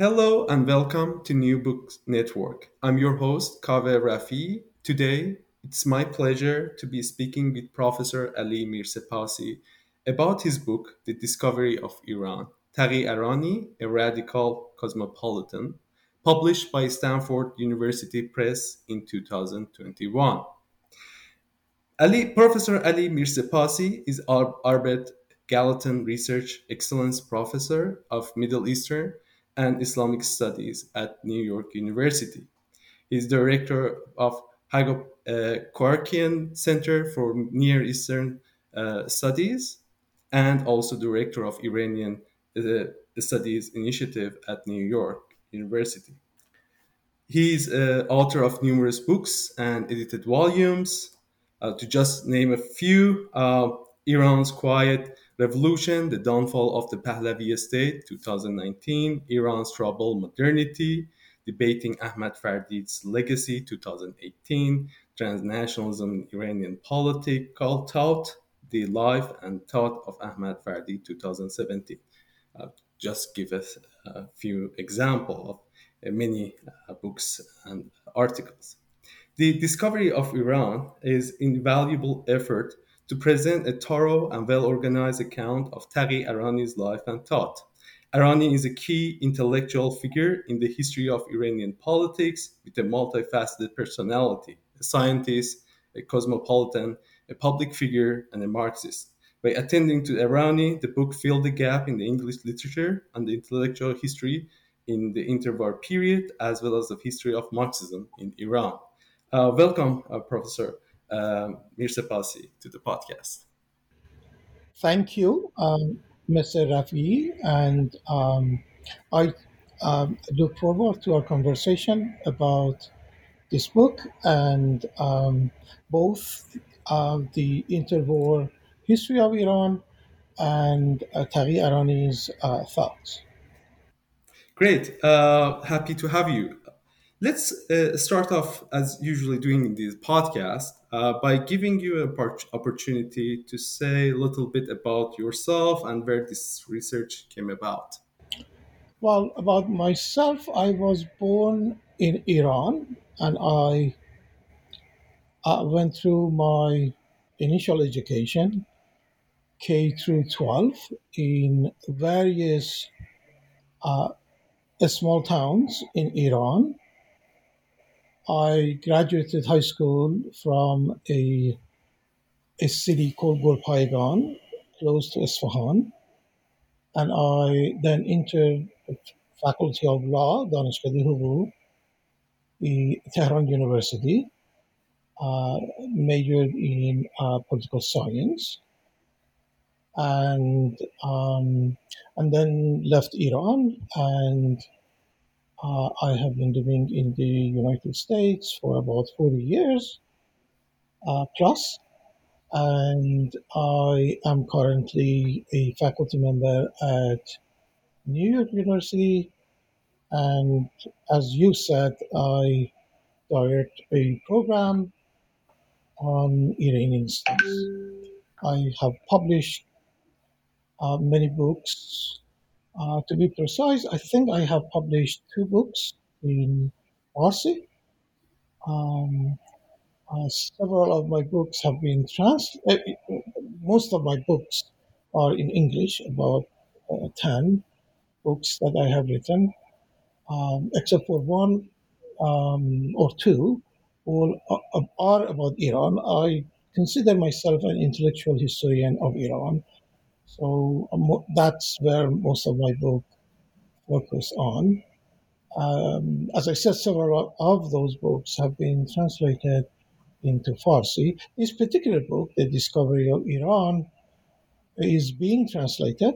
Hello and welcome to New Books Network. I'm your host, Kaveh Rafi. Today, it's my pleasure to be speaking with Professor Ali Mirsepassi about his book, The Discovery of Iran, Taghi Arani, a Radical Cosmopolitan, published by Stanford University Press in 2021. Ali, Professor Ali Mirsepassi is Albert Gallatin Research Excellence Professor of Middle Eastern and Islamic Studies at New York University. He's director of Hago uh, Center for Near Eastern uh, Studies and also director of Iranian uh, Studies Initiative at New York University. He's uh, author of numerous books and edited volumes. Uh, to just name a few, uh, Iran's Quiet Revolution, The Downfall of the Pahlavi State, 2019, Iran's Troubled Modernity, Debating Ahmad Fardid's Legacy, 2018, Transnationalism in Iranian Political Thought, The Life and Thought of Ahmad Fardid, 2017. Uh, just give us a few examples of uh, many uh, books and articles. The discovery of Iran is invaluable effort to present a thorough and well organized account of Taghi Arani's life and thought. Arani is a key intellectual figure in the history of Iranian politics with a multifaceted personality, a scientist, a cosmopolitan, a public figure, and a Marxist. By attending to Arani, the book filled the gap in the English literature and the intellectual history in the interwar period, as well as the history of Marxism in Iran. Uh, welcome, uh, Professor um, Mirsepassi to the podcast. Thank you, um, Mr. Rafi, and um, I um, look forward to our conversation about this book and um, both uh, the interwar history of Iran and uh, Taghi Arani's uh, thoughts. Great. Uh, happy to have you. Let's uh, start off, as usually doing in this podcast, uh, by giving you an opportunity to say a little bit about yourself and where this research came about. Well, about myself, I was born in Iran and I uh, went through my initial education, K through 12, in various uh, small towns in Iran I graduated high school from a, a city called Golpaigan, close to Isfahan. And I then entered the Faculty of Law, Danishgah Hubu, the Tehran University, uh, majored in uh, political science, and um, and then left Iran and uh, I have been living in the United States for about 40 years uh, plus, and I am currently a faculty member at New York University. And as you said, I direct a program on Iranian studies. I have published uh, many books uh, to be precise, I think I have published two books in Farsi. Um, uh, several of my books have been trans. Uh, most of my books are in English, about uh, 10 books that I have written, um, except for one um, or two, all are about Iran. I consider myself an intellectual historian of Iran. So um, that's where most of my book focus on. Um, as I said, several of those books have been translated into Farsi. This particular book, The Discovery of Iran, is being translated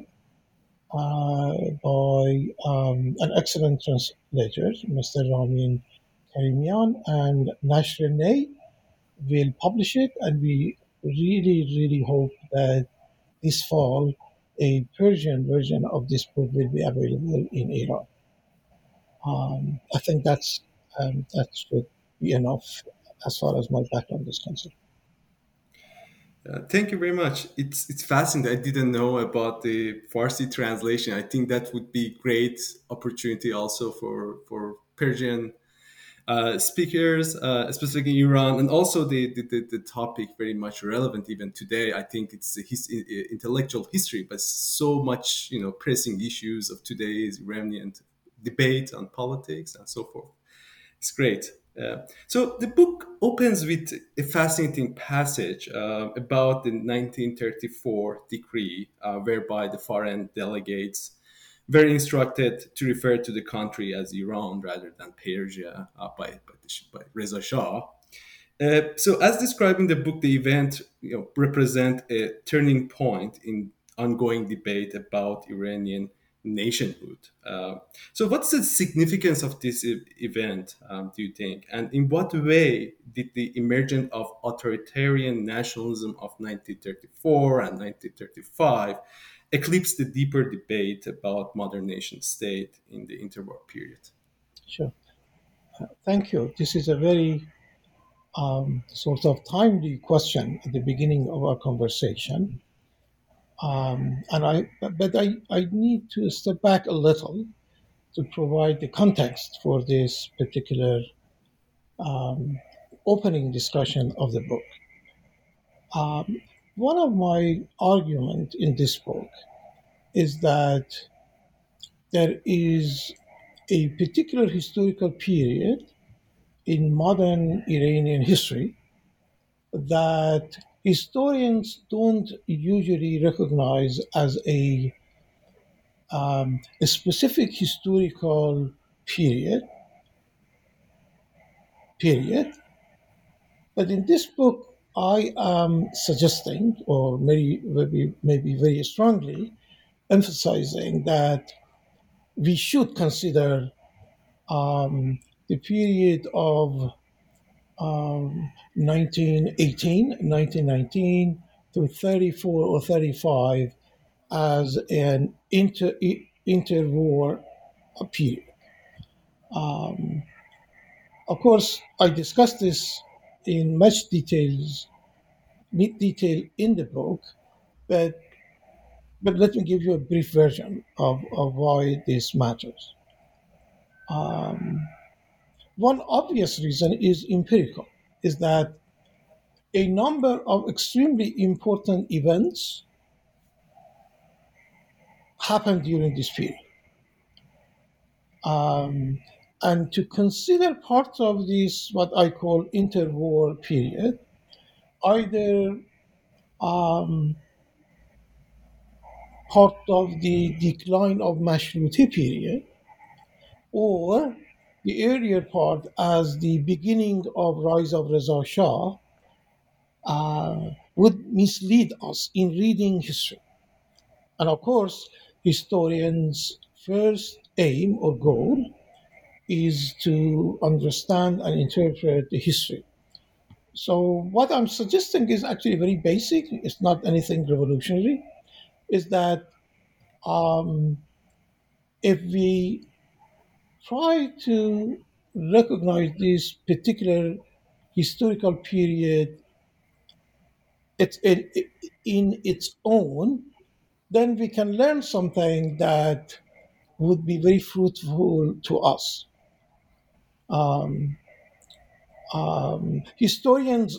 uh, by um, an excellent translator, Mr. Ramin Karimian, and Nashr will publish it, and we really, really hope that this fall a Persian version of this book will be available in Iran. Um, I think that's um, that should be enough as far as my background is concerned. Uh, thank you very much. It's it's fascinating. I didn't know about the Farsi translation. I think that would be great opportunity also for for Persian uh, speakers, uh, especially in Iran, and also the, the, the, topic very much relevant even today. I think it's his, intellectual history, but so much you know pressing issues of today's Iranian debate on politics and so forth. It's great. Uh, so the book opens with a fascinating passage uh, about the 1934 decree, uh, whereby the foreign delegates very instructed to refer to the country as Iran rather than Persia uh, by, by, by, Reza Shah. Uh, so, as describing the book, the event you know, represent a turning point in ongoing debate about Iranian nationhood. Uh, so, what's the significance of this e- event, um, do you think? And in what way did the emergence of authoritarian nationalism of 1934 and 1935 eclipse the deeper debate about modern nation state in the interwar period. Sure. Thank you. This is a very um, sort of timely question at the beginning of our conversation. Um, and I, but I, I need to step back a little to provide the context for this particular um, opening discussion of the book. Um, one of my arguments in this book is that there is a particular historical period in modern Iranian history that historians don't usually recognize as a, um, a specific historical period period. But in this book I am suggesting, or maybe, maybe, maybe very strongly, emphasizing that we should consider um, the period of um, 1918, 1919 to 34 or 35 as an inter, interwar period. Um, of course, I discussed this in much details, detail in the book, but but let me give you a brief version of, of why this matters. Um, one obvious reason is empirical, is that a number of extremely important events happened during this period. Um, and to consider part of this, what I call interwar period, either um, part of the decline of Mashruti period or the earlier part as the beginning of rise of Reza Shah uh, would mislead us in reading history. And of course, historians' first aim or goal is to understand and interpret the history. So, what I'm suggesting is actually very basic, it's not anything revolutionary, is that um, if we try to recognize this particular historical period it's in, in its own, then we can learn something that would be very fruitful to us. Um, um, historians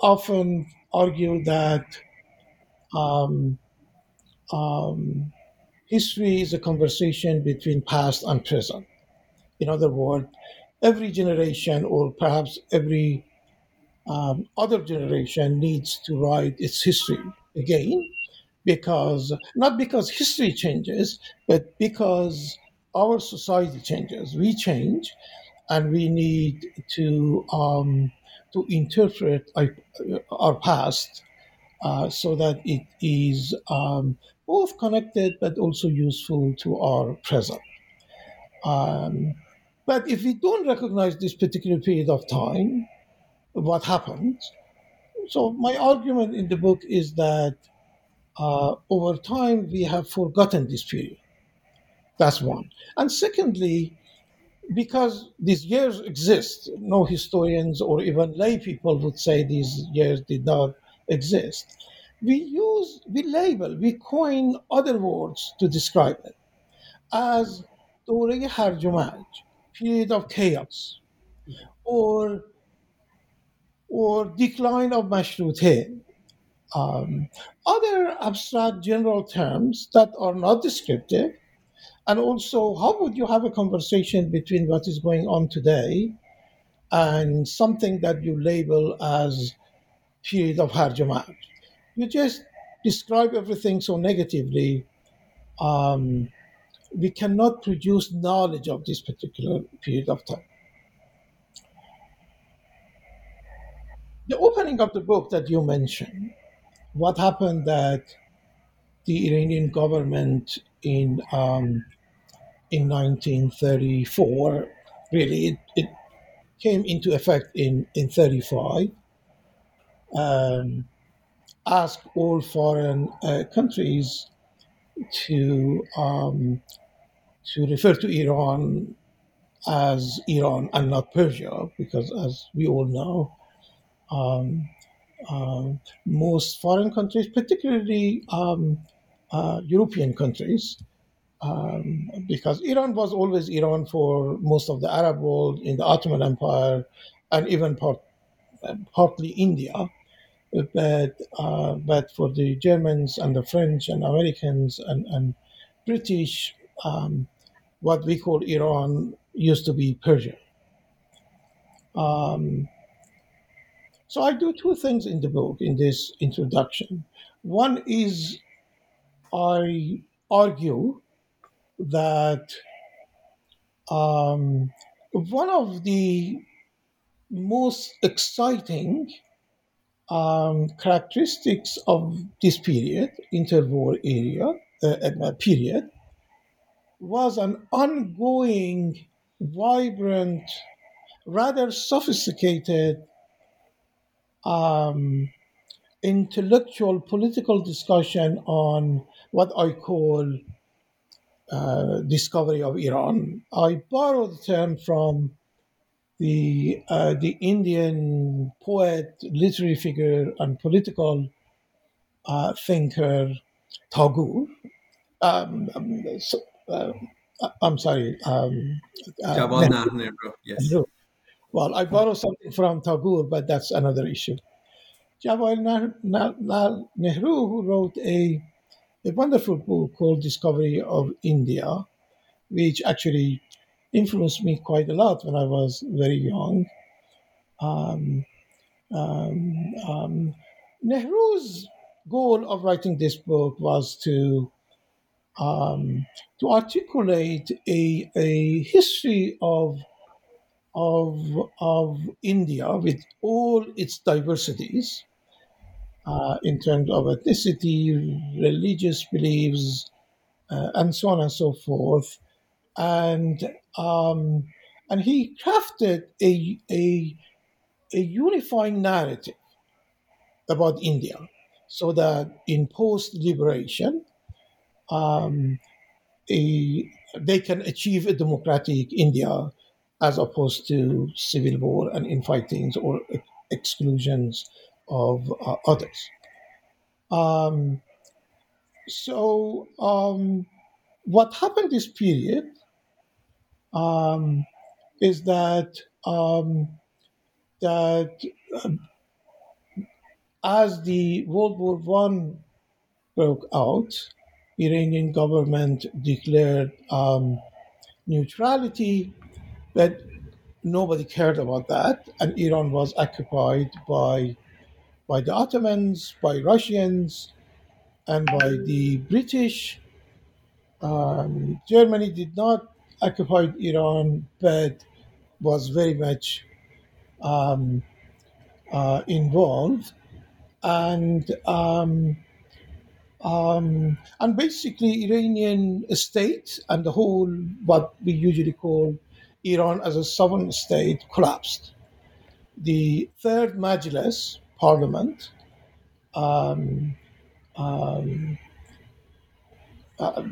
often argue that um, um, history is a conversation between past and present. In other words, every generation, or perhaps every um, other generation, needs to write its history again, because not because history changes, but because our society changes. We change, and we need to um, to interpret our, past uh, so that it is um, both connected but also useful to our present. Um, but if we don't recognize this particular period of time, what happens? So, my argument in the book is that uh, over time we have forgotten this period. That's one. And secondly, because these years exist, no historians or even lay people would say these years did not exist. We use, we label, we coin other words to describe it as دوره هرج و period of chaos, or or decline of مشروطه, um, other abstract general terms that are not descriptive and also, how would you have a conversation between what is going on today and something that you label as period of Harjamat? You just describe everything so negatively. Um, we cannot produce knowledge of this particular period of time. The opening of the book that you mentioned, what happened that the Iranian government in um, in 1934. Really, it, it came into effect in in 35. Um, ask all foreign uh, countries to um, to refer to Iran as Iran and not Persia, because as we all know, um, uh, most foreign countries, particularly um, European countries, um, because Iran was always Iran for most of the Arab world in the Ottoman Empire and even part, partly India. But, uh, but for the Germans and the French and Americans and, and British, um, what we call Iran used to be Persia. Um, so I do two things in the book in this introduction. One is I argue that um, one of the most exciting um, characteristics of this period, interwar area uh, uh, period, was an ongoing, vibrant, rather sophisticated um, intellectual political discussion on what I call uh, discovery of Iran. I borrow the term from the uh, the Indian poet, literary figure, and political uh, thinker Tagore. Um, um, so, uh, I'm sorry. Um, uh, Nehru. Yes. Well, I borrow something from Tagore, but that's another issue. Jawaharlal Nehru, who wrote a a wonderful book called Discovery of India, which actually influenced me quite a lot when I was very young. Um, um, um, Nehru's goal of writing this book was to um, to articulate a, a history of of of India with all its diversities, uh, in terms of ethnicity, religious beliefs, uh, and so on and so forth. And um, and he crafted a, a, a unifying narrative about India, so that in post liberation, um, they can achieve a democratic India as opposed to civil war and infightings or exclusions of uh, others. Um, so, um, what happened this period um, is that um, that um, as the World War One broke out, Iranian government declared um, neutrality, but nobody cared about that, and Iran was occupied by by the Ottomans, by Russians, and by the British. Um, Germany did not occupy Iran, but was very much um, uh, involved. and um, um, and basically Iranian state and the whole what we usually call Iran as a sovereign state collapsed. The third Majlis parliament um, um, uh,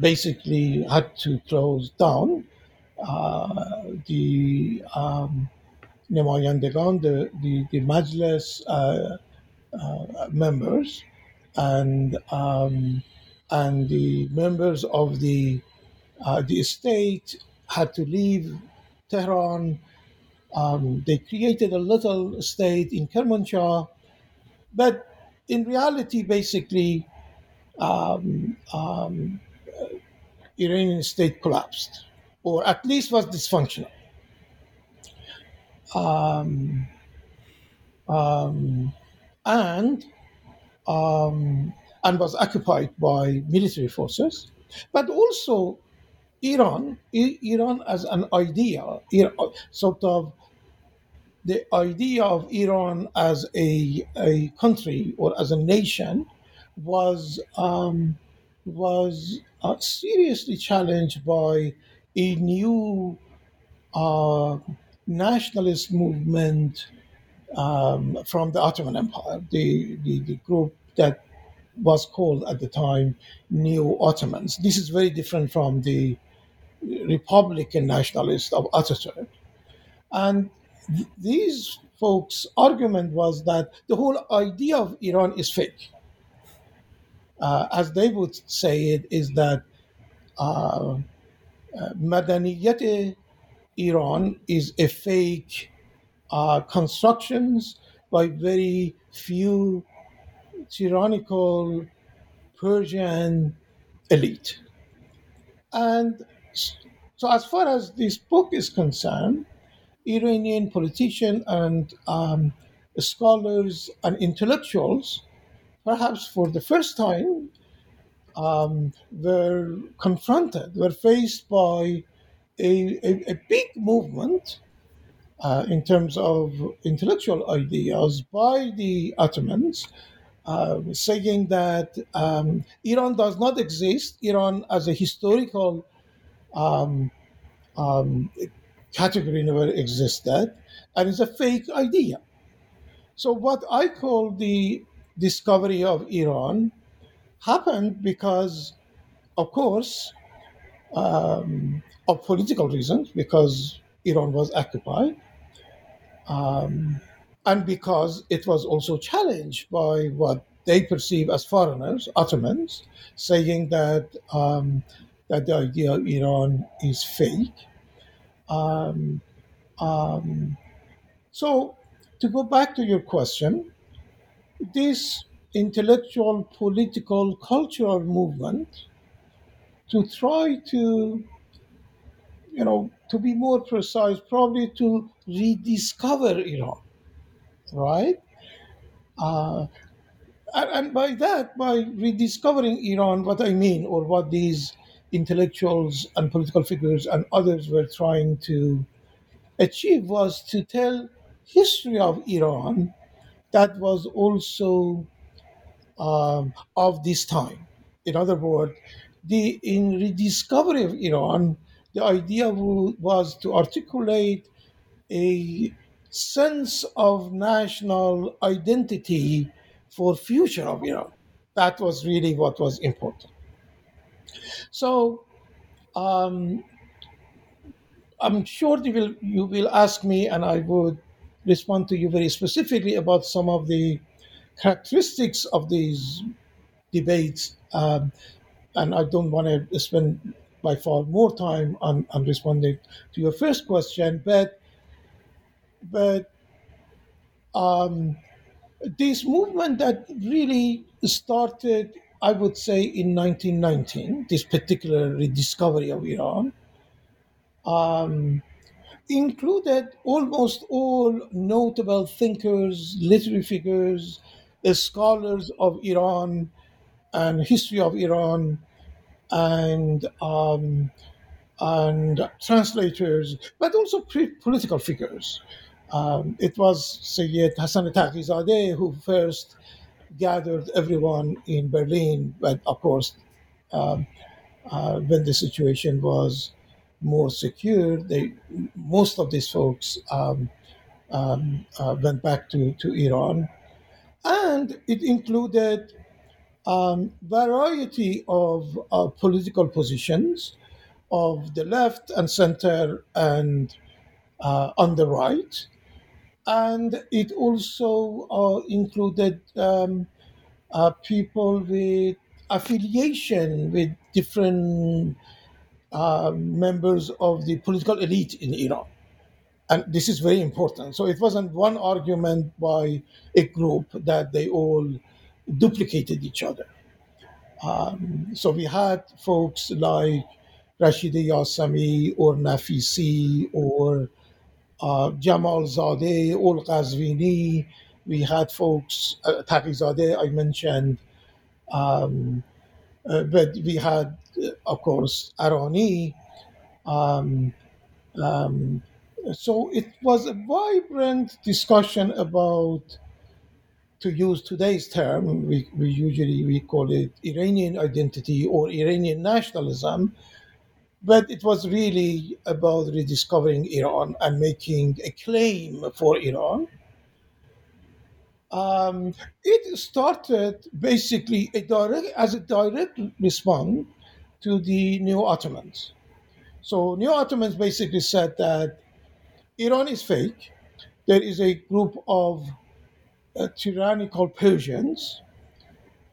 basically had to close down. Uh, the um, Nemayandegan, the, the, the Majlis uh, uh, members, and um, and the members of the uh, the state had to leave Tehran. Um, they created a little state in Kermanshah, but in reality, basically, um, um, Iranian state collapsed, or at least was dysfunctional. Um, um, and um, and was occupied by military forces, but also Iran, Iran as an idea, sort of the idea of Iran as a, a country or as a nation was um, was uh, seriously challenged by a new uh, nationalist movement um, from the Ottoman Empire, the, the, the group that was called at the time Neo Ottomans. This is very different from the Republican nationalists of Ataturk. And th- these folks' argument was that the whole idea of Iran is fake. Uh, as they would say it, is that uh, uh, Iran is a fake uh, constructions by very few tyrannical Persian elite. And so, as far as this book is concerned, Iranian politicians and um, scholars and intellectuals, perhaps for the first time, um, were confronted, were faced by a, a, a big movement uh, in terms of intellectual ideas by the Ottomans, uh, saying that um, Iran does not exist. Iran, as a historical um, um, category, never existed, and it's a fake idea. So, what I call the discovery of Iran happened because, of course, um, of political reasons, because Iran was occupied, um, and because it was also challenged by what they perceive as foreigners, Ottomans, saying that um, that the idea of Iran is fake. Um, um, so, to go back to your question, this intellectual, political, cultural movement to try to, you know, to be more precise, probably to rediscover Iran, right? Uh, and by that, by rediscovering Iran, what I mean, or what these intellectuals and political figures and others were trying to achieve was to tell history of Iran that was also um, of this time. In other words, the in rediscovery of Iran, the idea was to articulate a sense of national identity for future of Iran. That was really what was important. So um, I'm sure you will you will ask me, and I would respond to you very specifically about some of the characteristics of these debates. Um, and I don't want to spend by far more time on, on responding to your first question, but but um, this movement that really started I would say in 1919, this particular rediscovery of Iran, um, included almost all notable thinkers, literary figures, scholars of Iran and history of Iran, and um, and translators, but also political figures. Um, it was Sayyid Hassan Taqizadeh who first gathered everyone in Berlin, but of course, um, uh, when the situation was more secure, they most of these folks um, um, uh, went back to, to Iran, and it included um, variety of uh, political positions of the left and center and uh, on the right, and it also uh, included um, uh, people with affiliation with different uh, members of the political elite in Iran. And this is very important. So it wasn't one argument by a group that they all duplicated each other. Um, so we had folks like Rashida Yasami or Nafisi or uh, Jamal Zadeh, Ol Ghazvini. We had folks, uh, Taqizadeh, I mentioned, um, uh, but we had, uh, of course, Arani. Um, um, so it was a vibrant discussion about, to use today's term, we, we usually we call it Iranian identity or Iranian nationalism, but it was really about rediscovering Iran and making a claim for Iran. Um, it started basically a direct, as a direct response to the New Ottomans. So New Ottomans basically said that Iran is fake. There is a group of uh, tyrannical Persians,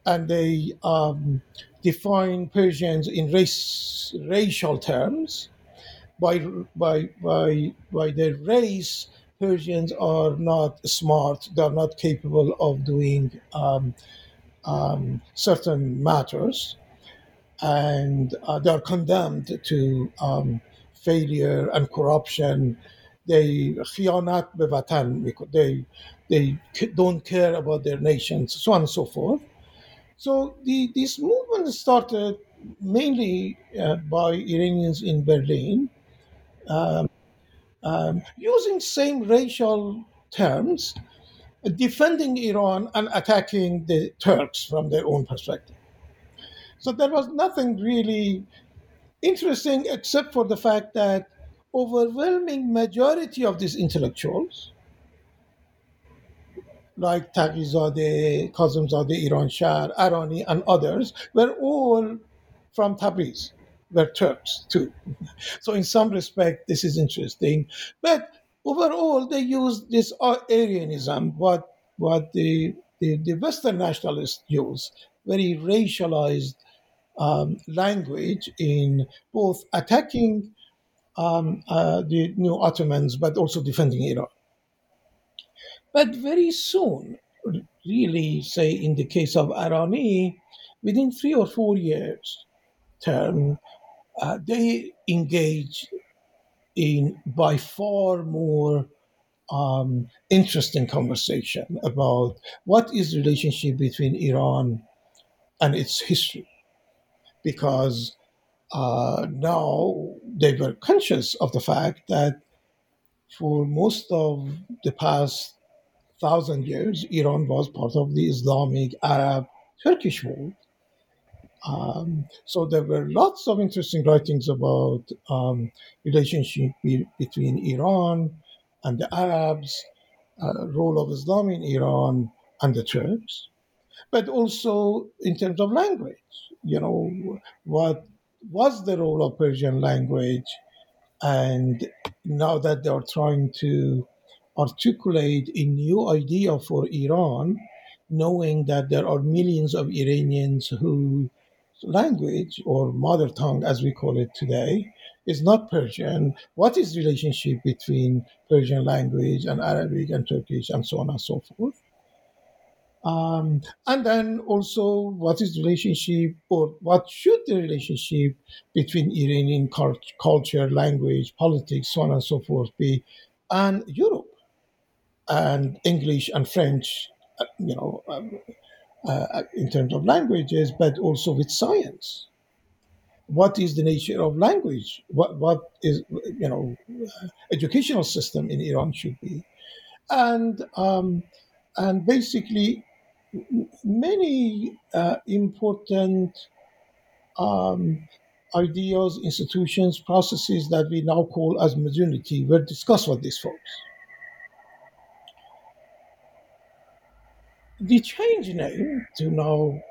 and they um, define Persians in race, racial terms. By, by, by, by their race, Persians are not smart, they're not capable of doing um, um, certain matters, and uh, they're condemned to um, failure and corruption. They khianat bevatan, they, they don't care about their nations, so on and so forth. So the, this movement started mainly uh, by Iranians in Berlin, um, um, using same racial terms, defending Iran and attacking the Turks from their own perspective. So there was nothing really interesting except for the fact that overwhelming majority of these intellectuals, like Taqizadeh, Iranshahr, Arani, and others, were all from Tabriz, were Turks too. So in some respect, this is interesting. But overall, they used this Aryanism, what what the the, the Western nationalists use, very racialized um, language in both attacking um, uh, the new Ottomans, but also defending Iran. But very soon, really, say in the case of Arani, within three or four years term, uh, they engage in by far more um, interesting conversation about what is relationship between Iran and its history, because uh, now they were conscious of the fact that for most of the past thousand years, Iran was part of the Islamic, Arab, Turkish world. Um, so there were lots of interesting writings about um, relationship be- between Iran and the Arabs, uh, role of Islam in Iran and the Turks, but also in terms of language. You know, what was the role of Persian language, and now that they are trying to articulate a new idea for Iran, knowing that there are millions of Iranians whose language or mother tongue as we call it today is not Persian. What is relationship between Persian language and Arabic and Turkish and so on and so forth? Um, and then also what is the relationship or what should the relationship between Iranian culture, language, politics, so on and so forth be, and Europe and English and French, uh, you know, um, uh, in terms of languages, but also with science. What is the nature of language? What what is you know, educational system in Iran should be. and um, and basically many uh, important um, ideas, institutions, processes that we now call as modernity were discussed with these folks. The change name to now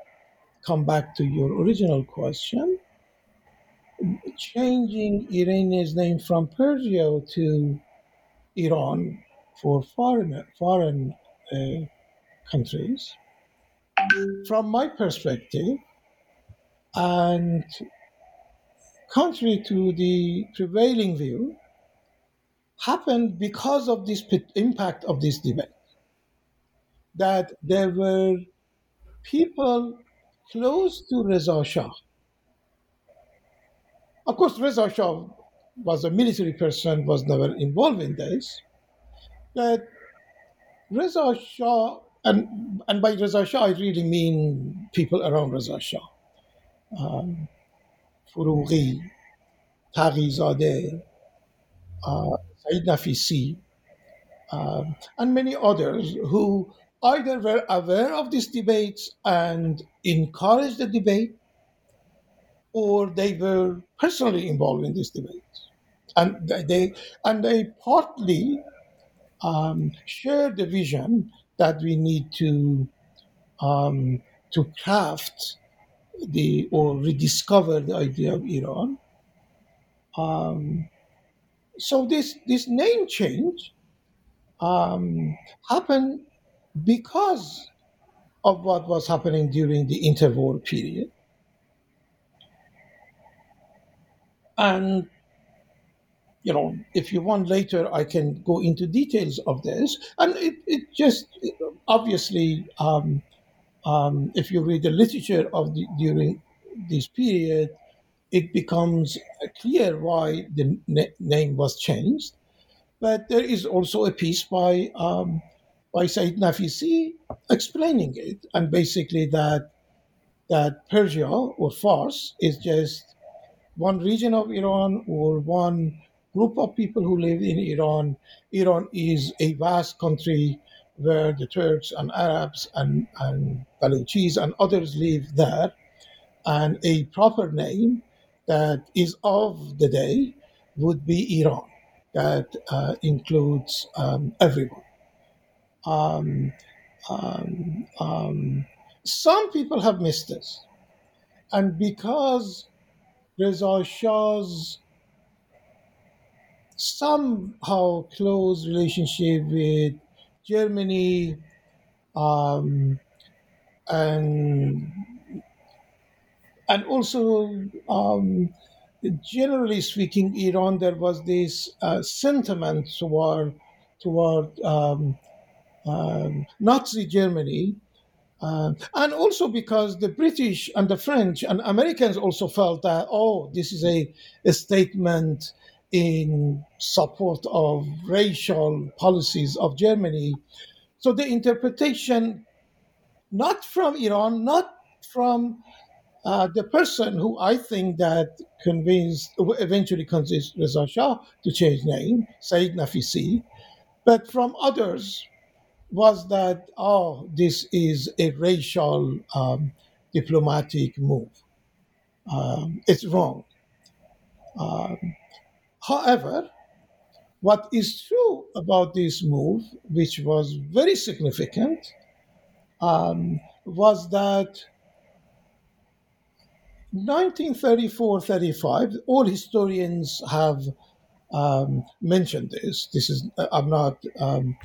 come back to your original question, changing Iranian's name from Persia to Iran for foreign foreign uh, countries. From my perspective, and contrary to the prevailing view, happened because of this impact of this debate. That there were people close to Reza Shah. Of course, Reza Shah was a military person, was never involved in this. But Reza Shah, and, and by Reza Shah, I really mean people around Reza Shah. Um, Furugi, Taqizadeh, uh, Said Nafisi, um, and many others who either were aware of these debates and encouraged the debate, or they were personally involved in these debates, and they and they partly um, share the vision that we need to um, to craft the or rediscover the idea of Iran. Um, so this this name change um, happened because of what was happening during the interwar period. And, you know, if you want later, I can go into details of this. And it, it just obviously, um, um, if you read the literature of the, during this period, it becomes clear why the na- name was changed. But there is also a piece by um, by Said Nafisi explaining it, and basically that that Persia or Fars is just one region of Iran or one group of people who live in Iran. Iran is a vast country where the Turks and Arabs and, and Baluchis and others live there. And a proper name that is of the day would be Iran, that uh, includes um, everyone. Um, um, um, some people have missed this. And because Reza Shah's somehow close relationship with Germany um, and and also um, generally speaking, Iran there was this uh, sentiment toward toward um, um, Nazi Germany. Uh, and also because the British and the French and Americans also felt that, oh, this is a, a statement in support of racial policies of Germany. So the interpretation, not from Iran, not from uh, the person who I think that convinced, eventually convinced Reza Shah to change name, Said Nafisi, but from others was that, oh, this is a racial um, diplomatic move. Um, it's wrong. Um, however, what is true about this move, which was very significant, um, was that 1934-35, all historians have um, mentioned this. This is I'm not um,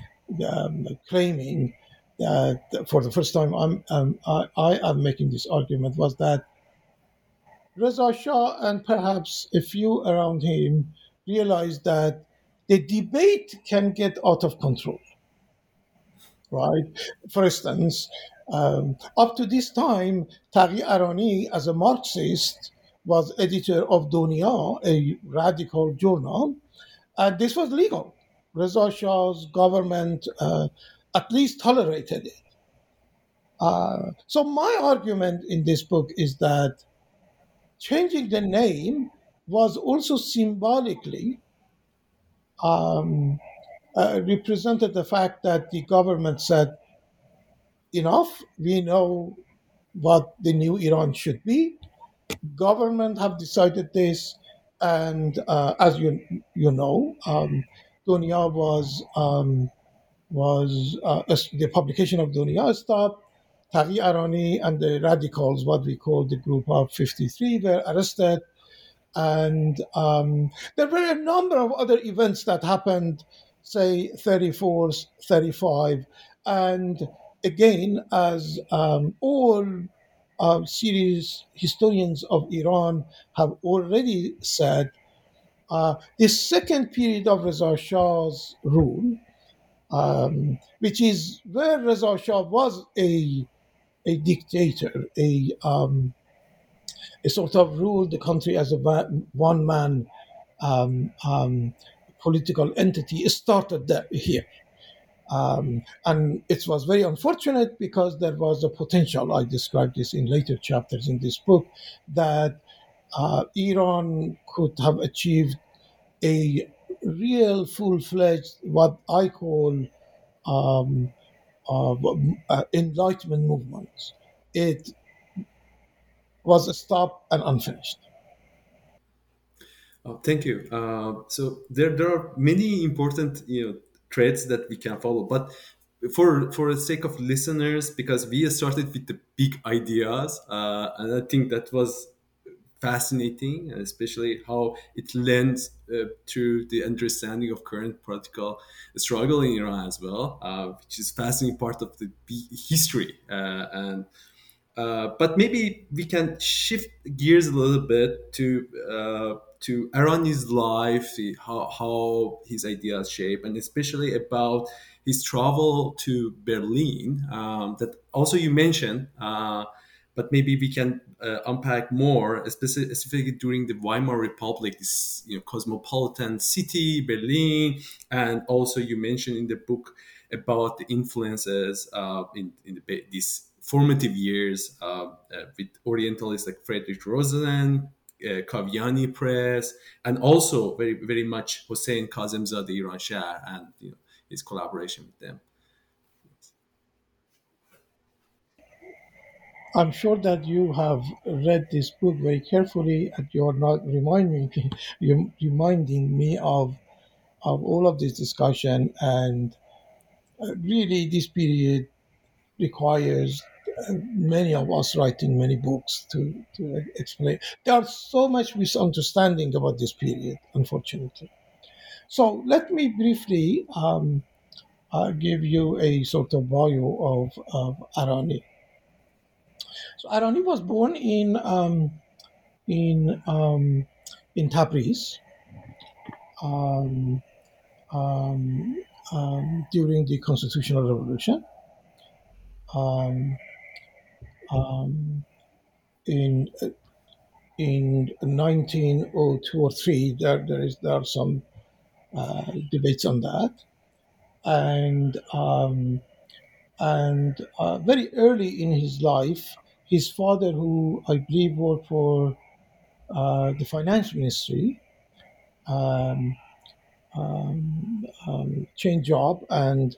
um, claiming that for the first time I'm, um, I, I am making this argument was that Reza Shah and perhaps a few around him realized that the debate can get out of control. Right? For instance, um, up to this time, Taghi Arani, as a Marxist, was editor of Donia, a radical journal, and this was legal. Reza Shah's government uh, at least tolerated it. Uh, so my argument in this book is that changing the name was also symbolically um, uh, represented the fact that the government said, enough, we know what the new Iran should be. Government have decided this, and uh, as you you know, um, Dunya was um, was uh, the publication of Dunya stopped. Taqi Arani and the radicals, what we call the group of 53, were arrested. And um, there were a number of other events that happened, say 34, 35. And again, as um, all uh, serious historians of Iran have already said, uh, the second period of Reza Shah's rule, um, which is where Reza Shah was a a dictator, a um, a sort of ruled the country as a one man um, um, political entity, started there, here. Um, and it was very unfortunate because there was a potential, I described this in later chapters in this book, that uh, Iran could have achieved a real full fledged, what I call um, uh, uh, enlightenment movement. It was stopped and unfinished. Oh, thank you. Uh, so there, there are many important you know threads that we can follow, but for for the sake of listeners, because we started with the big ideas, uh, and I think that was fascinating, especially how it lends uh, to the understanding of current political struggle in Iran as well, uh, which is fascinating part of the history. Uh, and uh, but maybe we can shift gears a little bit to uh, to Arani's life, how, how his ideas shape, and especially about his travel to Berlin. Um, that also you mentioned uh, but maybe we can uh, unpack more, specifically during the Weimar Republic, this you know, cosmopolitan city, Berlin, and also you mentioned in the book about the influences uh, in, in the, these formative years uh, uh with Orientalists like Friedrich Rosen, uh, Kaviani Press, and also very very much Hossein Kazemzadeh Iranshahr and you know, his collaboration with them. I'm sure that you have read this book very carefully, and you're not reminding me, you reminding me of of all of this discussion. And uh, really, this period requires uh, many of us writing many books to, to explain. There's so much misunderstanding about this period, unfortunately. So let me briefly um, uh, give you a sort of bio of, of Arani. So was born in um, in um, in Tabriz um, um, um during the Constitutional Revolution. Um, in in 1902 or three, there there is there are some uh, debates on that, and and uh, very early in his life, his father, who I believe worked for uh, the finance ministry, um, um, um, changed job and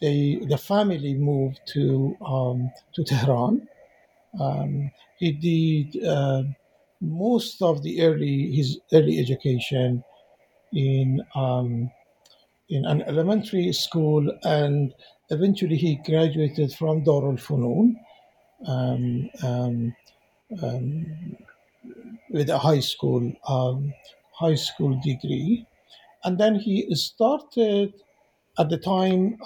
they the family moved to um, to Tehran. Um, he did uh, most of the early his early education in um, in an elementary school, and eventually he graduated from Darul Funun um, um, um, with a high school um, high school degree, and then he started at the time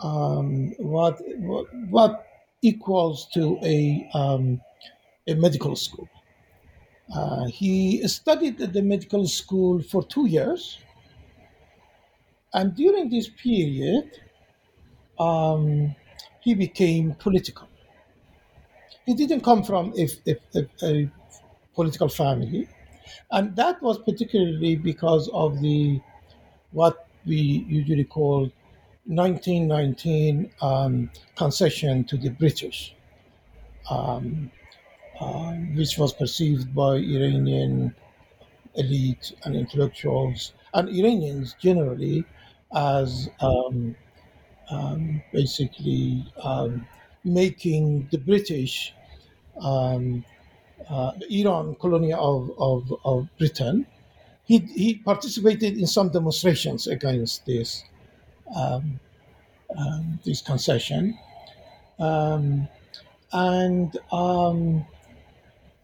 um, what, what, what equals to a a medical school. Uh, he studied at the medical school for two years, and during this period, um, he became political he didn't come from a, a, a, political family, and that was particularly because of the what we usually call 1919 um, concession to the British, um, uh, which was perceived by Iranian elite and intellectuals and Iranians generally as um, um, basically um, making the British um, uh, Iran colony of, of, of Britain. He, he participated in some demonstrations against this um, um, this concession, um, and um,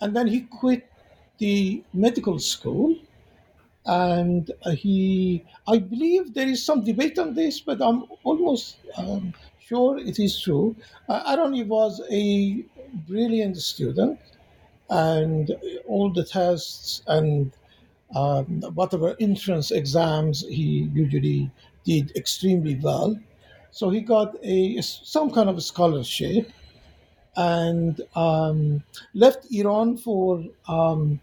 and then he quit the medical school, and he I believe there is some debate on this, but I'm almost um, sure it is true. Arani was a brilliant student, and all the tests and um, whatever entrance exams he usually did extremely well. So he got a some kind of scholarship and um, left Iran for um,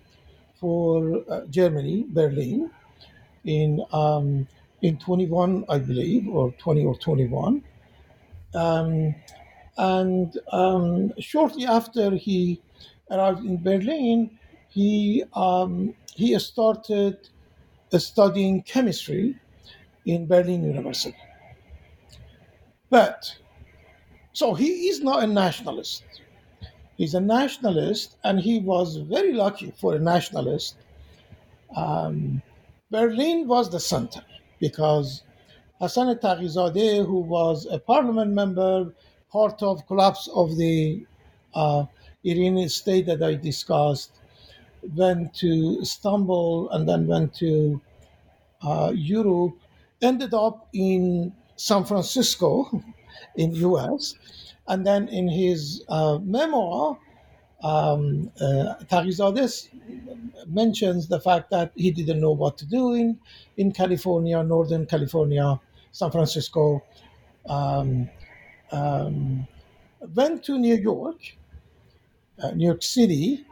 for uh, Germany, Berlin, in um, in 21, I believe, or 20 or 21. Um, and um, shortly after he arrived in Berlin, he um, he started studying chemistry in Berlin University. But so he is not a nationalist. He's a nationalist, and he was very lucky for a nationalist. Um, Berlin was the center because Hassan Taqizadeh, who was a parliament member, part of collapse of the uh, Iranian state that I discussed, went to Istanbul and then went to uh, Europe, ended up in San Francisco in US, and then in his uh, memoir, um, uh, mentions the fact that he didn't know what to do in, in California, Northern California, San Francisco, um, um, went to New York, uh, New York City,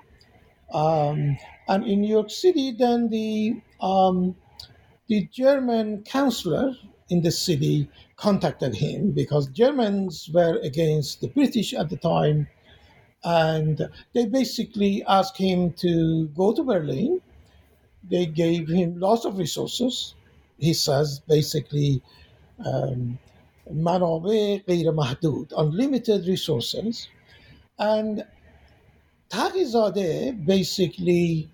um, and in New York City, then the um, the German counselor in the city contacted him because Germans were against the British at the time, and they basically asked him to go to Berlin. They gave him lots of resources. He says basically. Um, منابع غیر محدود unlimited resources and Taqizadeh basically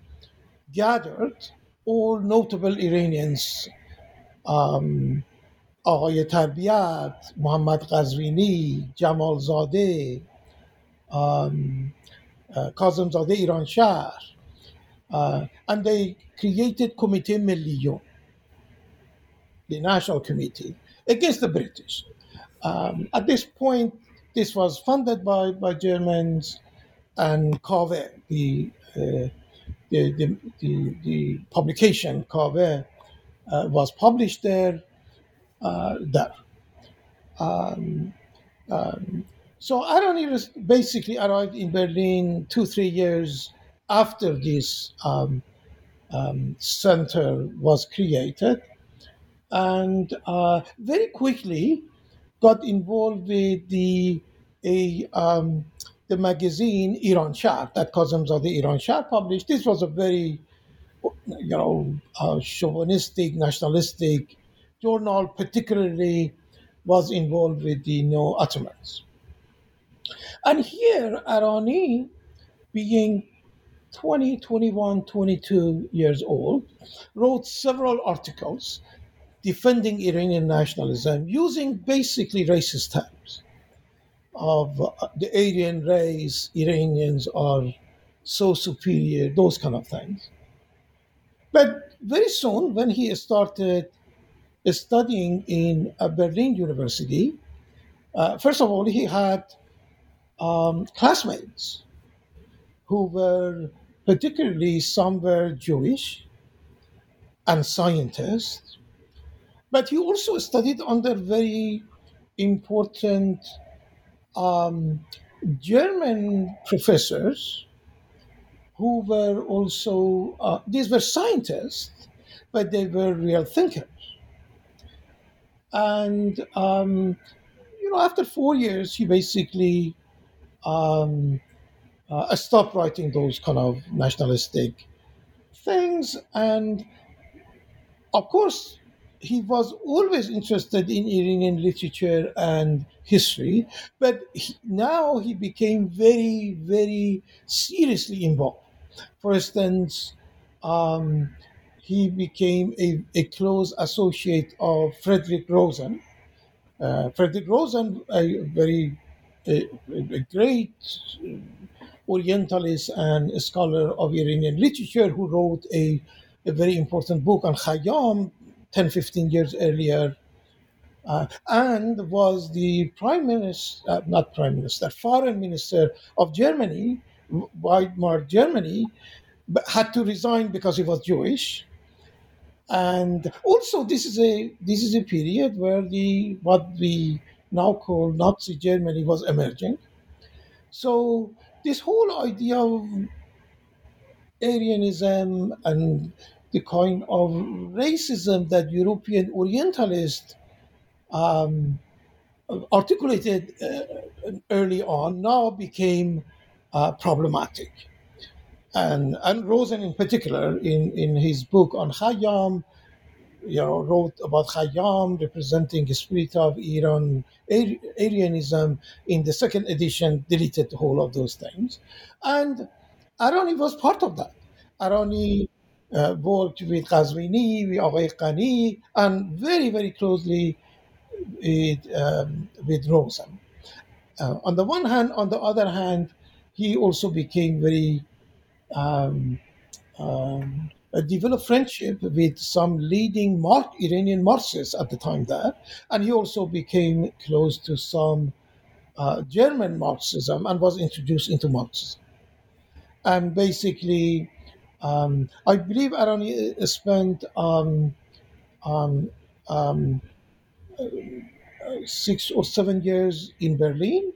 gathered all notable Iranians um, آقای تربیت محمد قزوینی جمال زاده um, uh, Shah uh, and they created Comité Million the national committee against the British um, at this point this was funded by, by Germans and Kaveh, the, uh, the, the, the, the publication Kaveh uh, was published there. Uh, there. Um, um, so Arani basically arrived in Berlin two, three years after this um, um center was created, and uh, very quickly got involved with the a um, the magazine Iranshahr that the Iranshahr published. This was a very, you know, uh, chauvinistic, nationalistic journal, particularly was involved with the no Ottomans. And here, Arani, being 20, 21, 22 years old, wrote several articles defending Iranian nationalism using basically racist terms of uh, the Aryan race, Iranians are so superior, those kind of things. But very soon, when he started studying in a Berlin University, uh, first of all, he had um, classmates who were particularly some were Jewish and scientists, but he also studied under very important um, German professors who were also, uh, these were scientists, but they were real thinkers. And, um, you know, after four years, he basically um, uh, stopped writing those kind of nationalistic things. And of course, he was always interested in Iranian literature and history, but he, now he became very, very seriously involved. For instance, um, he became a, a, close associate of Frederick Rosen. Uh, Frederick Rosen, a very a, a great Orientalist and scholar of Iranian literature who wrote a, a very important book on Khayyam 10, 15 years earlier, uh, and was the prime minister, uh, not prime minister, foreign minister of Germany, Weimar Germany, had to resign because he was Jewish. And also, this is a this is a period where the what we now call Nazi Germany was emerging. So this whole idea of Aryanism and the kind of racism that European Orientalists um, articulated uh, early on now became uh, problematic. And, and Rosen, in particular, in, in his book on Khayyam, you know, wrote about Khayyam representing the spirit of Iran, Aryanism. In the second edition, deleted the whole of those things. And Arani was part of that. Arani worked with Ghazvini, with Aghay Qani, and very, very closely with, um, with Rosen. Uh, on the one hand, on the other hand, he also became very um, um, developed friendship with some leading Mar- Iranian Marxists at the time there, and he also became close to some uh, German Marxism and was introduced into Marxism. And basically, um, I believe Arani uh, spent um, um, um, six or seven years in Berlin.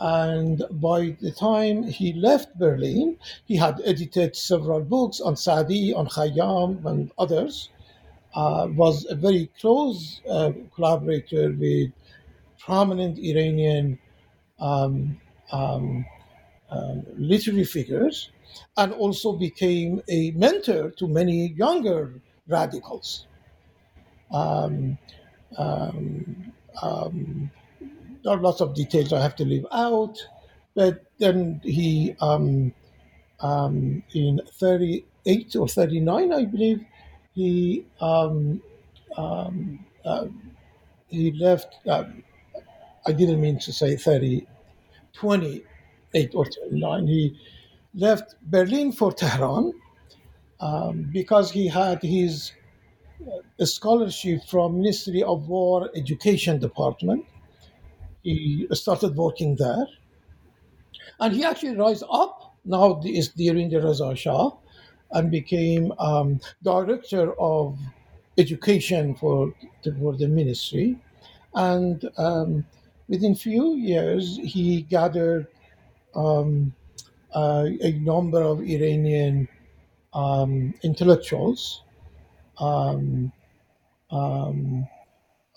And by the time he left Berlin, he had edited several books on Saadi, on Khayyam, and others. Uh, was a very close uh, collaborator with prominent Iranian um, um, um, literary figures and also became a mentor to many younger radicals. Um, um, um, there are lots of details I have to leave out, but then he, um, um, in 38 or 39, I believe, he uh, he left. I didn't mean to say 30, 28 or 39. He left Berlin for Tehran um, because he had his uh, scholarship from Ministry of War Education Department. He started working there, and he actually rose up now is during the Reza Shah and became um, director of education for the, for the ministry, and um, within few years he gathered um, a number of Iranian um, intellectuals, um, um,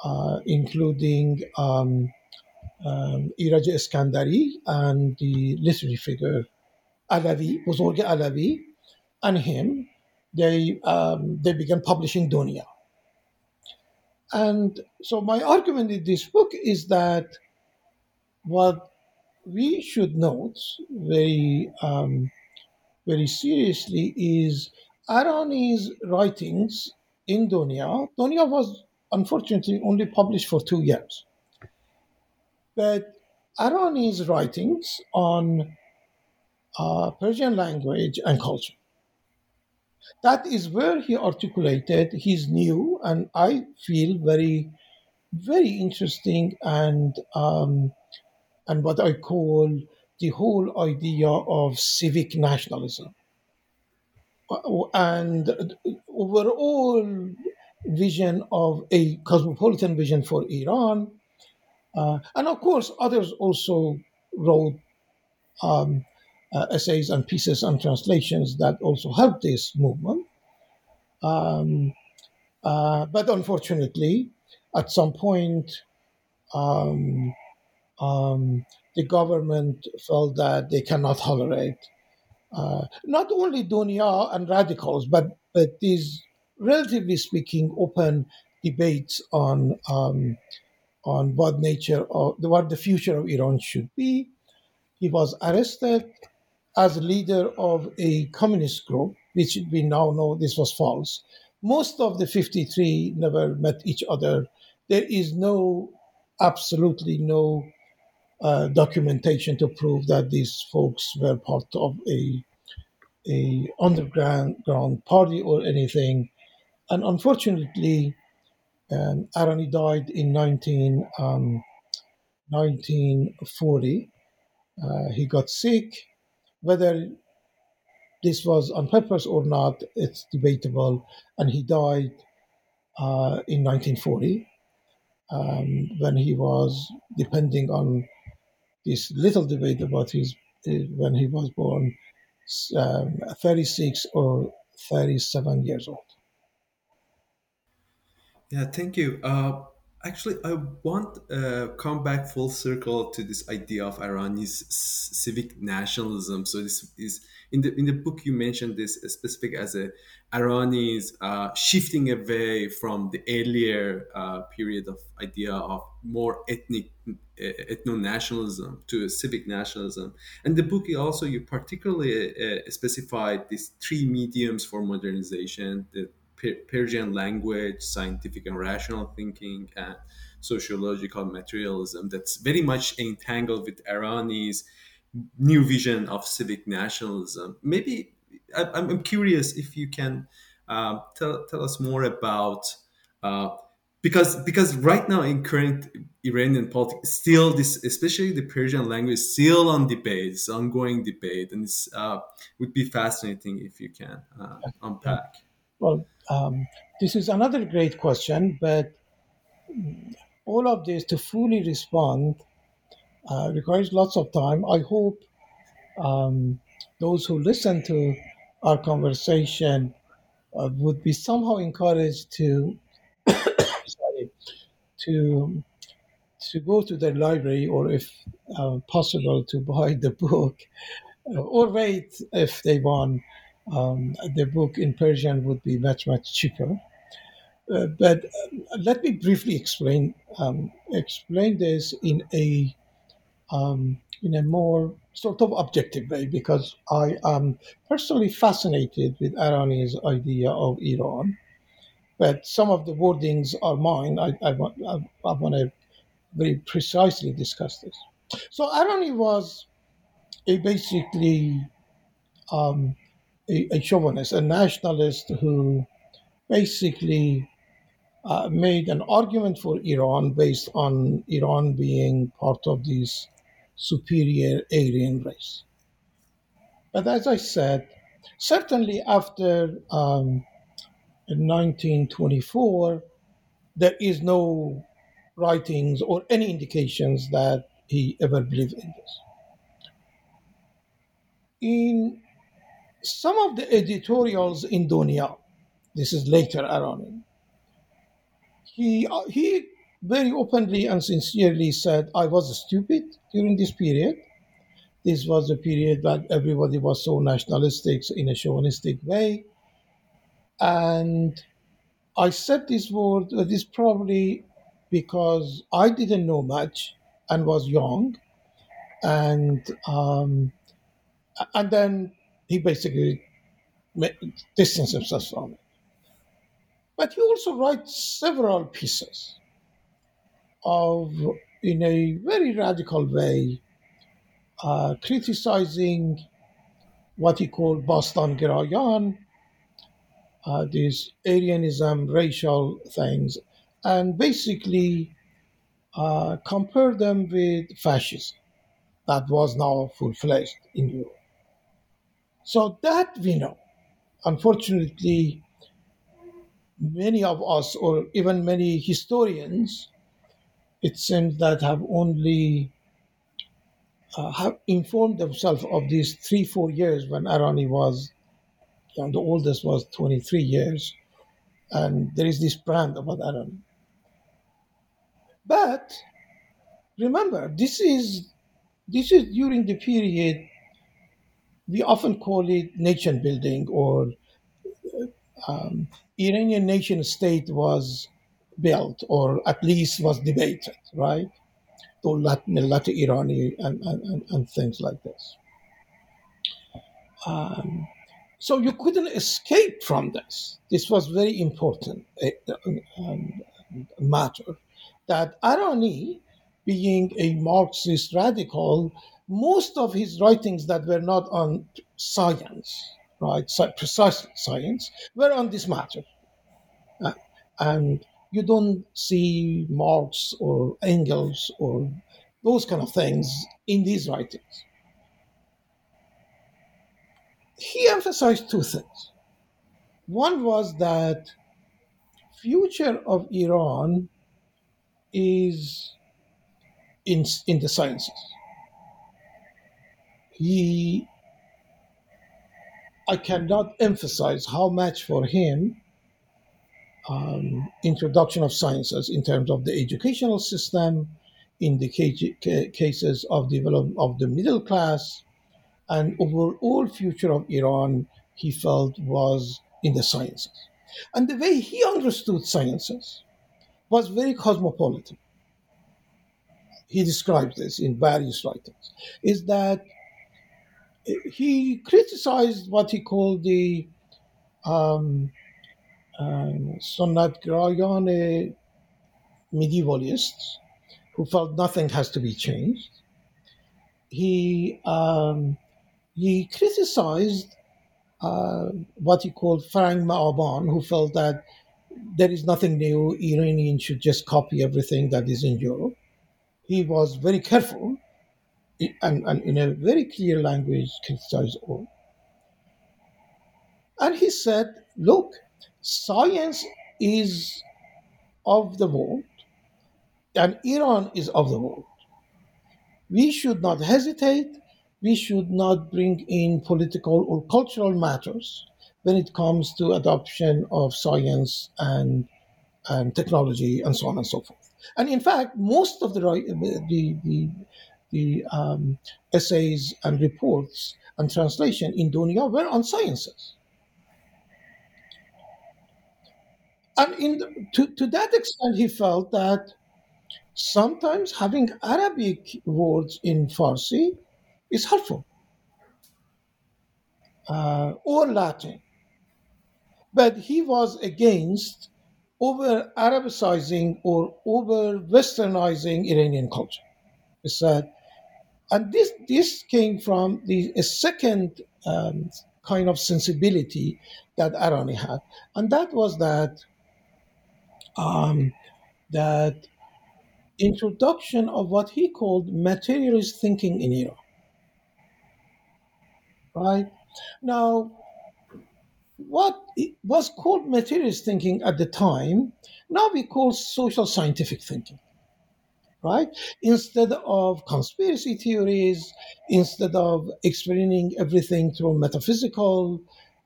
uh, including um, um, Iraj Iskandari and the literary figure Alavi, Buzurg Alavi, and him. They um, they began publishing Dunya. And so my argument in this book is that what we should note very um, very seriously is Arani's writings in Dunya. Dunya was unfortunately only published for two years. But Arani's writings on uh, Persian language and culture. That is where he articulated his new and I feel very, very interesting and um, and what I call the whole idea of civic nationalism and overall vision of a cosmopolitan vision for Iran. Uh, and of course, others also wrote um, uh, essays and pieces and translations that also helped this movement. Um, uh, but unfortunately, at some point, um, um, the government felt that they cannot tolerate uh, not only dunya and radicals, but, but these, relatively speaking, open debates on um, on what nature or what the future of Iran should be. He was arrested as leader of a communist group, which we now know this was false. Most of the 53 never met each other. There is no, absolutely no uh, documentation to prove that these folks were part of a a underground ground party or anything. And unfortunately, um, Arani died in 19, um, 1940. Uh, he got sick. Whether this was on purpose or not, it's debatable. And he died uh, in 1940 um, when he was, depending on this little debate about his, when he was born, um, 36 or 37 years old. Yeah, thank you. Uh, actually, I want uh, come back full circle to this idea of Irani's civic nationalism. So this is in the in the book you mentioned this specific as a Irani's uh, shifting away from the earlier uh, period of idea of more ethnic uh, ethno nationalism to civic nationalism. And the book also you particularly uh, specified these three mediums for modernization: the Persian language, scientific and rational thinking, and sociological materialism that's very much entangled with Irani's new vision of civic nationalism. Maybe I, am curious if you can uh, tell, tell us more about uh, because because right now in current Iranian politics, still this especially the Persian language still on debate, it's ongoing debate, and it uh, would be fascinating if you can uh, unpack. Well, um, this is another great question, but all of this to fully respond uh, requires lots of time. I hope um, those who listen to our conversation uh, would be somehow encouraged to sorry, to to go to the library or if uh, possible to buy the book uh, or wait if they want um, the book in Persian would be much, much cheaper. Uh, but uh, let me briefly explain um, explain this in a um, in a more sort of objective way because I am personally fascinated with Arani's idea of Iran. But some of the wordings are mine. I, I want I, I want to very precisely discuss this. So Arani was a basically um, a, a chauvinist, a nationalist who basically uh, made an argument for Iran based on Iran being part of this superior Aryan race. But as I said, certainly after um, 1924, there is no writings or any indications that he ever believed in this. In some of the editorials in Dunya, this is later Arani, he, he very openly and sincerely said, I was stupid during this period. This was a period that everybody was so nationalistic in a chauvinistic way. And I said this word, uh, this probably because I didn't know much and was young. And um, and then he basically distanced himself from it. But he also writes several pieces of, in a very radical way, uh, criticizing what he called Bastan Gerayan, uh, these Aryanism, racial things, and basically uh, compare them with fascism that was now full fledged in Europe. So that we know. Unfortunately, many of us, or even many historians, it seems that have only uh, have informed themselves of these three, four years when Arani was, you know, the oldest was 23 years, and there is this brand about Arani. But remember, this is this is during the period we often call it nation building or um, Iranian nation state was built or at least was debated, right? Dawlat Millat Irani and, and, and, things like this. Um, so you couldn't escape from this. This was very important uh, um, matter that Arani, being a Marxist radical, most of his writings that were not on science, right, precise science, were on this matter. Uh, and you don't see Marx or Engels or those kind of things in these writings. He emphasized two things. One was that future of Iran is in, in the sciences. He, I cannot emphasize how much for him um, introduction of sciences in terms of the educational system, in the cases of development of the middle class, and overall future of Iran, he felt was in the sciences. And the way he understood sciences was very cosmopolitan. He describes this in various writings, is that he criticized what he called the um, Sunnatgrayan medievalists who felt nothing has to be changed. He um, he criticized uh, what he called Farang Ma'aban, who felt that there is nothing new. Iranians should just copy everything that is in Europe. He was very careful and, and in a very clear language criticized all. And he said, look, science is of the world and Iran is of the world. We should not hesitate. We should not bring in political or cultural matters when it comes to adoption of science and, and technology and so on and so forth. And in fact, most of the, the, the, the um, essays and reports and translation in Dunya were on sciences. And in the, to, to that extent, he felt that sometimes having Arabic words in Farsi is helpful, uh, or Latin. But he was against over Arabicizing or over Westernizing Iranian culture. He said, and this this came from the second um, kind of sensibility that Arani had, and that was that um, that introduction of what he called materialist thinking in Iran. Right now, what was called materialist thinking at the time now we call social scientific thinking right instead of conspiracy theories instead of explaining everything through metaphysical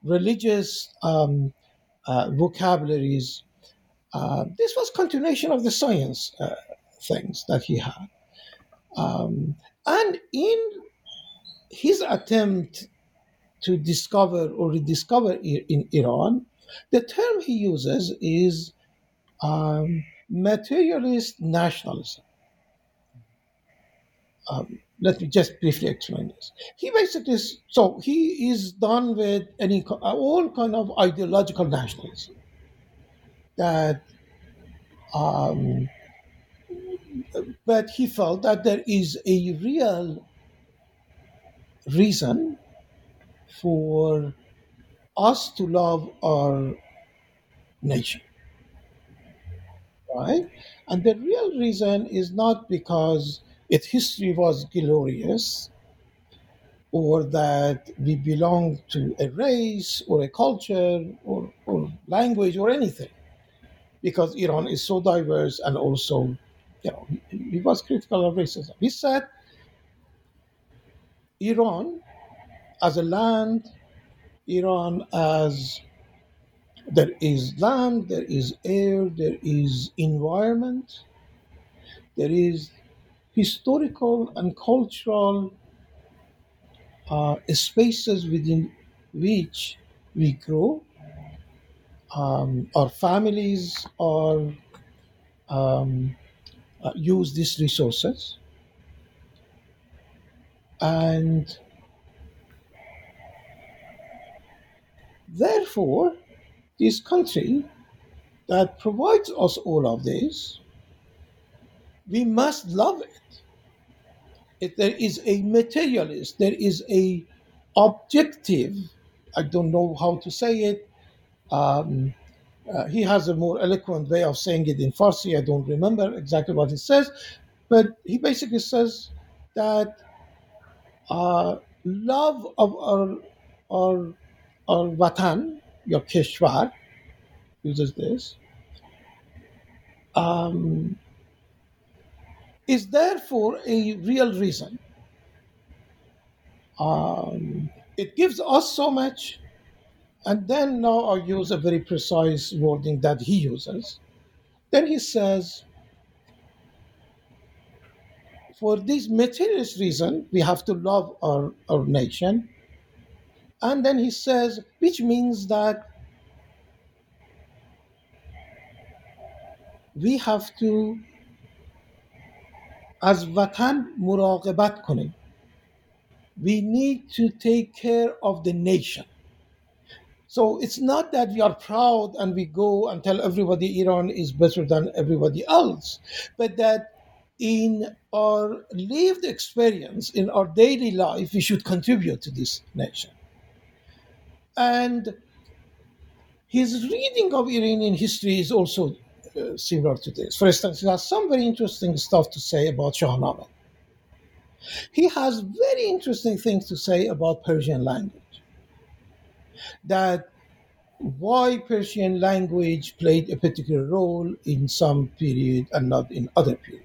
religious um, uh, vocabularies uh, this was continuation of the science uh, things that he had um, and in his attempt to discover or rediscover in Iran, the term he uses is um, materialist nationalism. Um, let me just briefly explain this. He basically, so he is done with any all kind of ideological nationalism that, um, but he felt that there is a real reason for us to love our nation. Right? And the real reason is not because its history was glorious or that we belong to a race or a culture or, or language or anything. Because Iran is so diverse and also, you know, he, he was critical of racism. He said Iran as a land, Iran as there is land, there is air, there is environment, there is historical and cultural uh, spaces within which we grow. Um, our families are um, uh, use these resources. And therefore, this country that provides us all of this, we must love it. If there is a materialist, there is a objective, I don't know how to say it. Um, uh, he has a more eloquent way of saying it in Farsi. I don't remember exactly what he says, but he basically says that uh, love of our, our, our watan, your keshwar, uses this, um, is therefore a real reason. Um, it gives us so much, and then now I use a very precise wording that he uses. Then he says, for this materialist reason, we have to love our, our nation. And then he says, which means that we have to از وطن مراقبت کنیم we need to take care of the nation so it's not that we are proud and we go and tell everybody Iran is better than everybody else, but that in our lived experience, in our daily life, we should contribute to this nation. And his reading of Iranian history is also uh, similar to this. For instance, he has some very interesting stuff to say about Shahnameh. He has very interesting things to say about Persian language. That why Persian language played a particular role in some period and not in other period.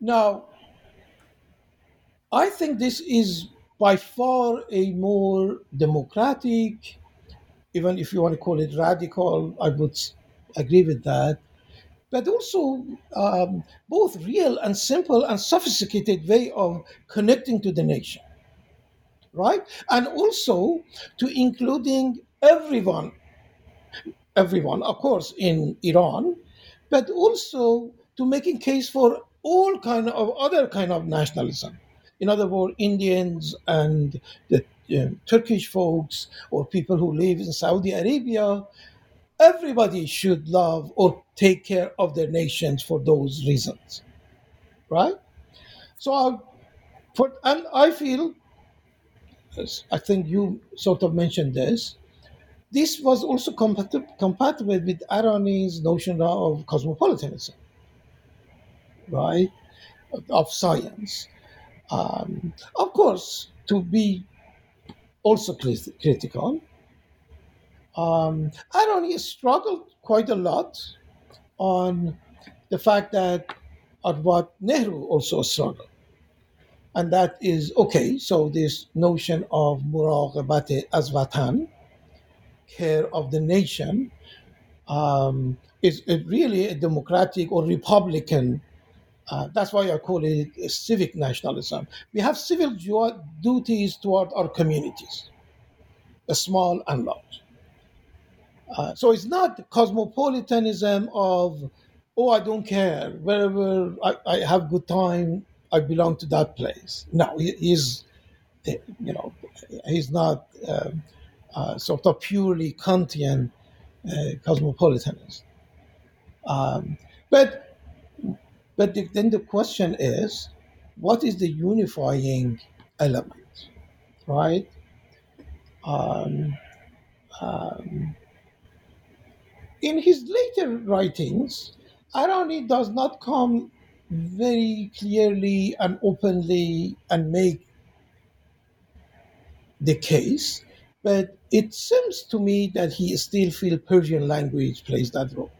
Now, I think this is by far a more democratic, even if you want to call it radical, I would agree with that, but also um, both real and simple and sophisticated way of connecting to the nation right? And also to including everyone, everyone, of course, in Iran, but also to making case for all kind of other kind of nationalism. In other words, Indians and the uh, Turkish folks or people who live in Saudi Arabia, everybody should love or take care of their nations for those reasons, right? So, I, for, and I feel I think you sort of mentioned this. This was also compatible, with Arani's notion of cosmopolitanism, right? Of science. Um, of course, to be also critical, um, struggled quite a lot on the fact that at what Nehru also struggled and that is okay. So this notion of muraqabat as watan, care of the nation, um, is really a democratic or republican. Uh, that's why I call it civic nationalism. We have civil duties toward our communities, small and large. Uh, so it's not cosmopolitanism of, oh, I don't care, wherever I, I have good time, I belong to that place. No, he, he's, you know, he's not uh, uh, sort of purely Kantian uh, cosmopolitanism. Um, but but the, then the question is, what is the unifying element, right? Um, um, in his later writings, Arani does not come very clearly and openly and make the case, but it seems to me that he still feels Persian language plays that role.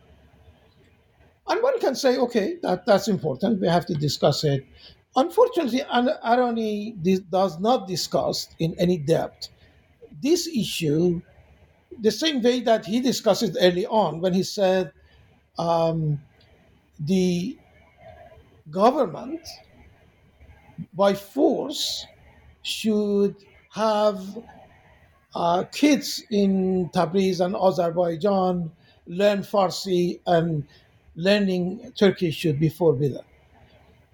And one can say, okay, that, that's important. We have to discuss it. Unfortunately, Arani does not discuss in any depth this issue the same way that he discussed it early on when he said um, the government by force should have uh, kids in Tabriz and Azerbaijan learn Farsi and learning Turkish should be forbidden.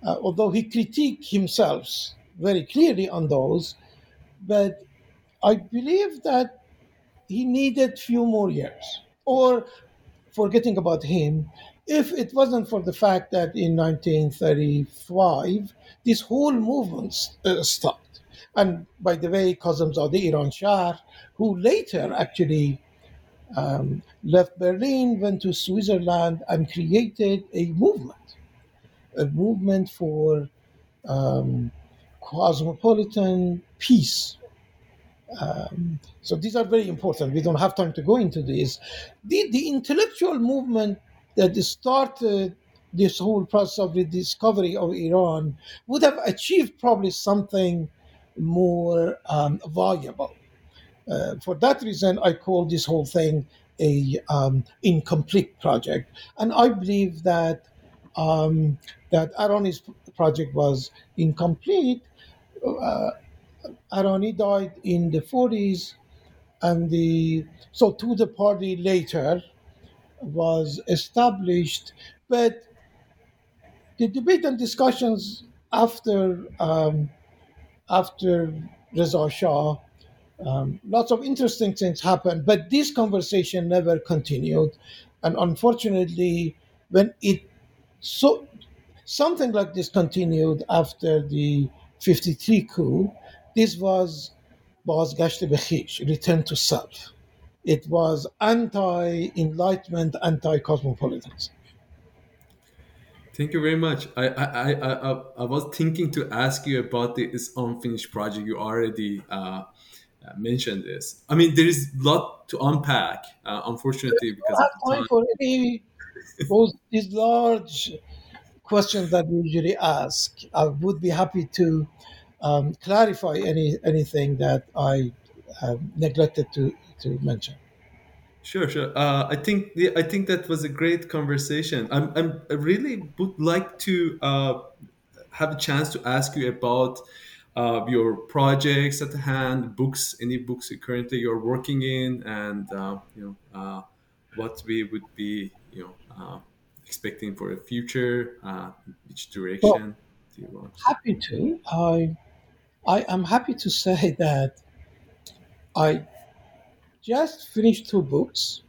Uh, although he critiqued himself very clearly on those, but I believe that he needed few more years. Or forgetting about him, if it wasn't for the fact that in 1935 this whole movement uh, stopped. And by the way, Kazemzadeh Iranshahr, who later actually um, left Berlin, went to Switzerland, and created a movement, a movement for um, cosmopolitan peace. Um, so these are very important. We don't have time to go into this. The, the intellectual movement that started this whole process of the discovery of Iran would have achieved probably something more um, valuable. Uh, for that reason, I call this whole thing a um, incomplete project, and I believe that um, that Arani's project was incomplete. Uh, Arani died in the 40s, and the so to the party later was established. But the debate and discussions after um, after Reza Shah, um, lots of interesting things happened, but this conversation never continued. And unfortunately, when it so something like this continued after the 53 coup, this was بازگشت به خویش return to self it was anti-enlightenment, anti-cosmopolitanism. Thank you very much. I, I, I, I, was thinking to ask you about this unfinished project. You already uh, uh, mentioned this. I mean, there is a lot to unpack, uh, unfortunately, because of time. for any those these large questions that we usually ask. I would be happy to um, clarify any anything that I uh, neglected to to mention. Sure, sure. Uh, I think the, I think that was a great conversation. I'm, I'm I really would like to uh, have a chance to ask you about uh, your projects at hand, books, any books you currently you're working in, and uh, you know uh, what we would be you know uh, expecting for the future. which direction well, do you want? Happy to. I I am happy to say that I just finished two books.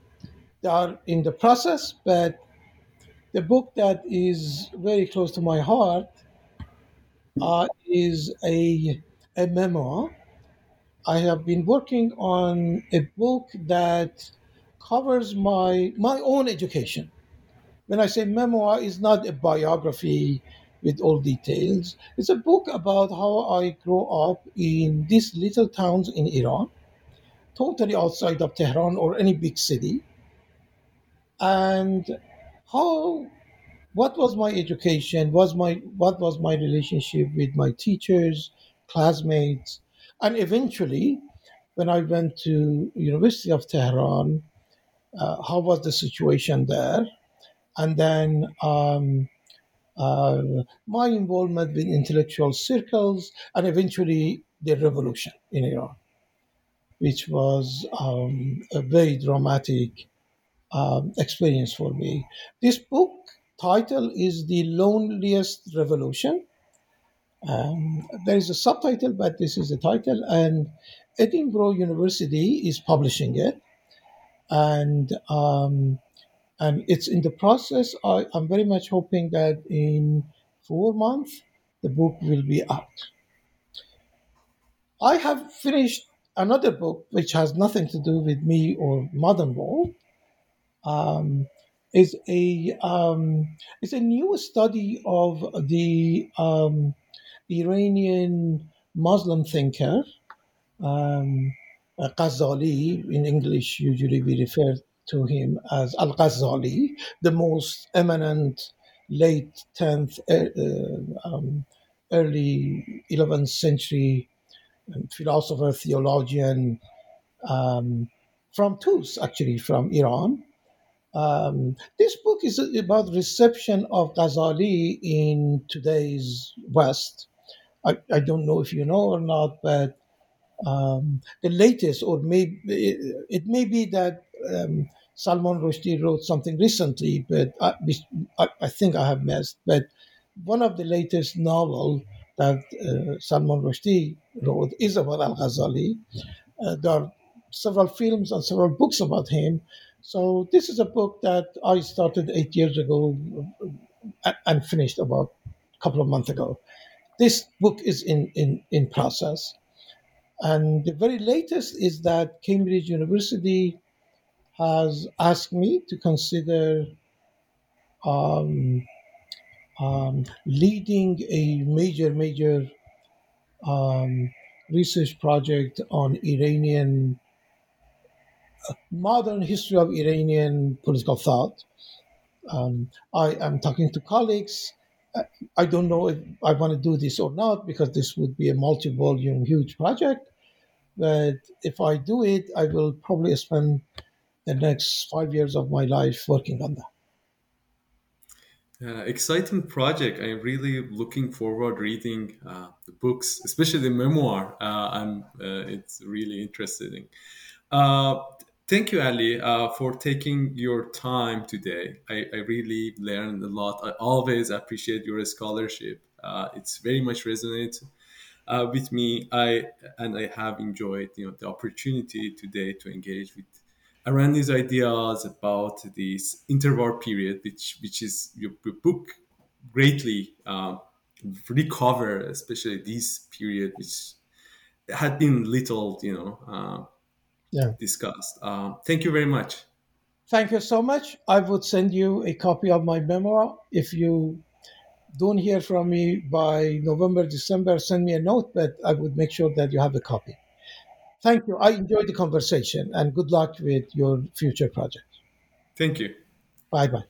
They are in the process, but the book that is very close to my heart uh, is a, a memoir. I have been working on a book that covers my my own education. When I say memoir, it's not a biography with all details. It's a book about how I grew up in these little towns in Iran totally outside of Tehran or any big city. And how what was my education? Was my what was my relationship with my teachers classmates? And eventually when i went to university of tehran uh, how was the situation there? And then um, uh, my involvement with intellectual circles and eventually the revolution in iran which was um, a very dramatic um, experience for me. This book title is The Loneliest Revolution. Um, there is a subtitle, but this is the title, and Edinburgh University is publishing it, and um, and it's in the process. I, I'm very much hoping that in four months the book will be out. I have finished another book which has nothing to do with me or modern world um, is a um, is a new study of the um, Iranian Muslim thinker um, Ghazali. In English, usually we refer to him as Al Ghazali, the most eminent late 10th, uh, um, early 11th century philosopher, theologian um, from Tus, actually, from Iran. Um, this book is about reception of Ghazali in today's West. I, I don't know if you know or not, but um, the latest, or maybe it, may be that um, Salman Rushdie wrote something recently, but I, I think I have missed. But one of the latest novel that uh, Salman Rushdie wrote is about Al Ghazali. Uh, there are several films and several books about him. So this is a book that I started eight years ago uh, and finished about a couple of months ago. This book is in, in, in process. And the very latest is that Cambridge University has asked me to consider um, um, leading a major, major um, research project on Iranian uh, modern history of Iranian political thought. Um, I am talking to colleagues. I don't know if I want to do this or not because this would be a multi-volume, huge project. But if I do it, I will probably spend the next five years of my life working on that. Uh, exciting project. I'm really looking forward reading uh, the books, especially the memoir. Uh, I'm uh, it's really interesting. Uh, thank you, Ali, for taking your time today. I, I, really learned a lot. I always appreciate your scholarship. it's very much resonate with me. I and I have enjoyed you know the opportunity today to engage with around these ideas about this interwar period, which which is your, your book greatly um, recover, especially this period, which had been little, you know, uh, yeah. discussed. Um, thank you very much. Thank you so much. I would send you a copy of my memoir. If you don't hear from me by November, December, send me a note, but I would make sure that you have a copy. Thank you. I enjoyed the conversation and good luck with your future project. Thank you. Bye bye.